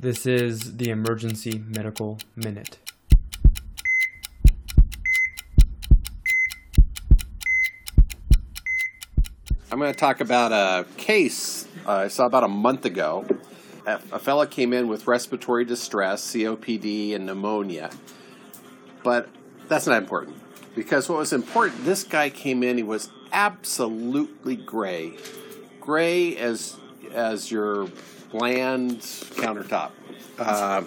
This is the Emergency Medical Minute. I'm going to talk about a case uh, I saw about a month ago. A, a fella came in with respiratory distress, COPD, and pneumonia. But that's not important because what was important, this guy came in, he was absolutely gray. Gray as, as your bland countertop. Uh,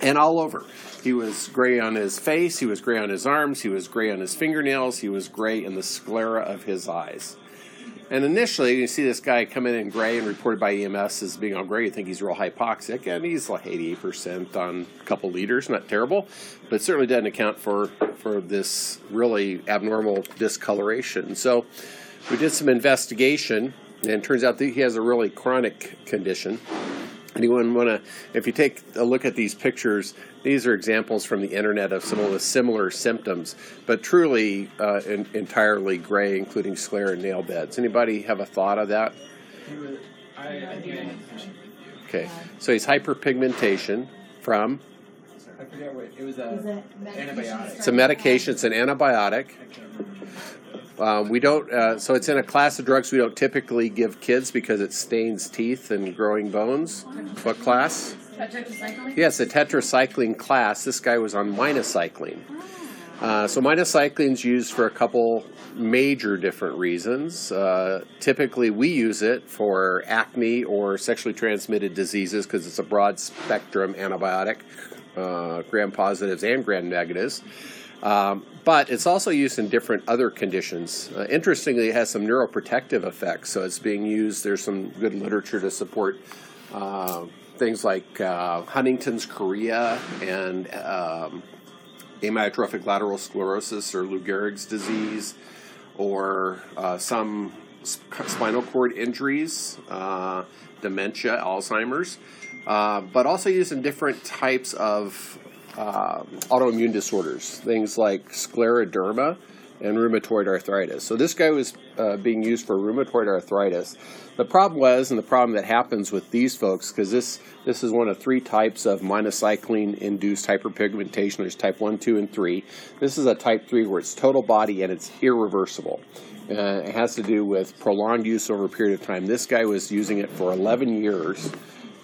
and all over. He was gray on his face, he was gray on his arms, he was gray on his fingernails, he was gray in the sclera of his eyes. And initially, you see this guy come in in gray and reported by EMS as being all gray. You think he's real hypoxic, and he's like 88% on a couple liters. Not terrible, but certainly doesn't account for, for this really abnormal discoloration. So we did some investigation, and it turns out that he has a really chronic condition. Anyone want to, if you take a look at these pictures, these are examples from the internet of some of the similar symptoms, but truly uh, in, entirely gray, including sclera and nail beds. Anybody have a thought of that? Okay, so he's hyperpigmentation from? I forget what it was. A antibiotic. It's a medication. It's an antibiotic. Uh, we don't. Uh, so it's in a class of drugs we don't typically give kids because it stains teeth and growing bones. What class? Tetracycline? Yes, a tetracycline class. This guy was on minocycline. Uh, so minocycline is used for a couple major different reasons. Uh, typically, we use it for acne or sexually transmitted diseases because it's a broad spectrum antibiotic, uh, gram positives and gram negatives. Um, but it's also used in different other conditions. Uh, interestingly, it has some neuroprotective effects, so it's being used. There's some good literature to support uh, things like uh, Huntington's chorea and um, amyotrophic lateral sclerosis or Lou Gehrig's disease, or uh, some sp- spinal cord injuries, uh, dementia, Alzheimer's, uh, but also used in different types of uh, autoimmune disorders, things like scleroderma and rheumatoid arthritis. So this guy was uh, being used for rheumatoid arthritis. The problem was, and the problem that happens with these folks, because this this is one of three types of minocycline-induced hyperpigmentation. There's type one, two, and three. This is a type three where it's total body and it's irreversible. Uh, it has to do with prolonged use over a period of time. This guy was using it for 11 years.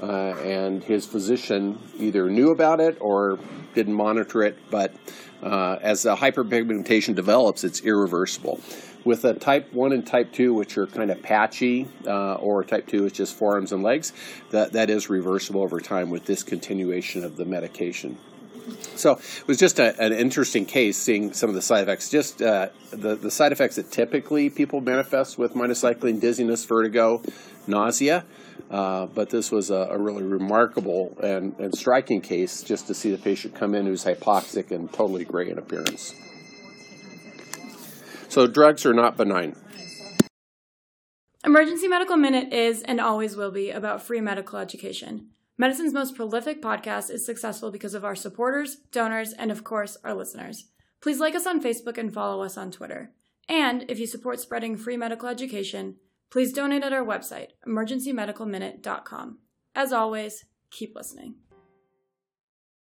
Uh, and his physician either knew about it or didn't monitor it. But uh, as the hyperpigmentation develops, it's irreversible. With a type 1 and type 2, which are kind of patchy, uh, or type 2 is just forearms and legs, that, that is reversible over time with discontinuation of the medication. So it was just a, an interesting case seeing some of the side effects. Just uh, the, the side effects that typically people manifest with minocycline dizziness, vertigo, nausea. Uh, but this was a, a really remarkable and, and, striking case just to see the patient come in who's hypoxic and totally gray in appearance. So, drugs are not benign. Emergency Medical Minute is and always will be about free medical education. Medicine's most prolific podcast is successful because of our supporters, donors, and of course, our listeners. Please like us on Facebook and follow us on Twitter. And if you support spreading free medical education, Please donate at our website, emergencymedicalminute.com. As always, keep listening.